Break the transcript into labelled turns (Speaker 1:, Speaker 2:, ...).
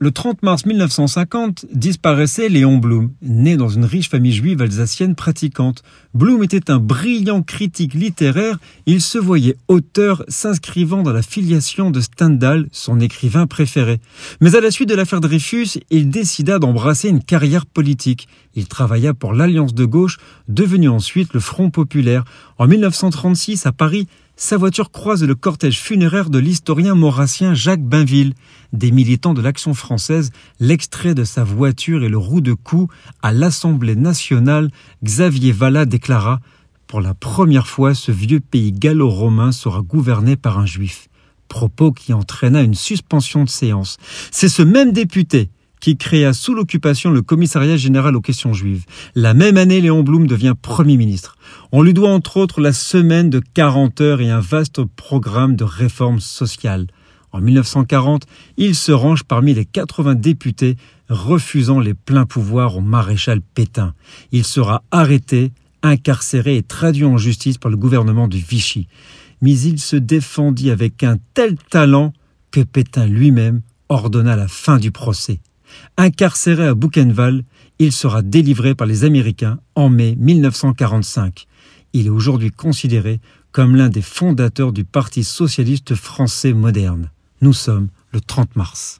Speaker 1: Le 30 mars 1950 disparaissait Léon Blum, né dans une riche famille juive alsacienne pratiquante. Blum était un brillant critique littéraire, il se voyait auteur s'inscrivant dans la filiation de Stendhal, son écrivain préféré. Mais à la suite de l'affaire Dreyfus, il décida d'embrasser une carrière politique. Il travailla pour l'Alliance de gauche, devenue ensuite le Front populaire. En 1936, à Paris, sa voiture croise le cortège funéraire de l'historien maurassien Jacques Bainville. Des militants de l'Action française, l'extrait de sa voiture et le roue de cou à l'Assemblée nationale, Xavier Vallat déclara Pour la première fois, ce vieux pays gallo-romain sera gouverné par un juif. Propos qui entraîna une suspension de séance. C'est ce même député qui créa sous l'occupation le commissariat général aux questions juives. La même année, Léon Blum devient Premier ministre. On lui doit entre autres la semaine de 40 heures et un vaste programme de réformes sociales. En 1940, il se range parmi les 80 députés refusant les pleins pouvoirs au maréchal Pétain. Il sera arrêté, incarcéré et traduit en justice par le gouvernement de Vichy. Mais il se défendit avec un tel talent que Pétain lui-même ordonna la fin du procès. Incarcéré à Buchenwald, il sera délivré par les Américains en mai 1945. Il est aujourd'hui considéré comme l'un des fondateurs du Parti socialiste français moderne. Nous sommes le 30 mars.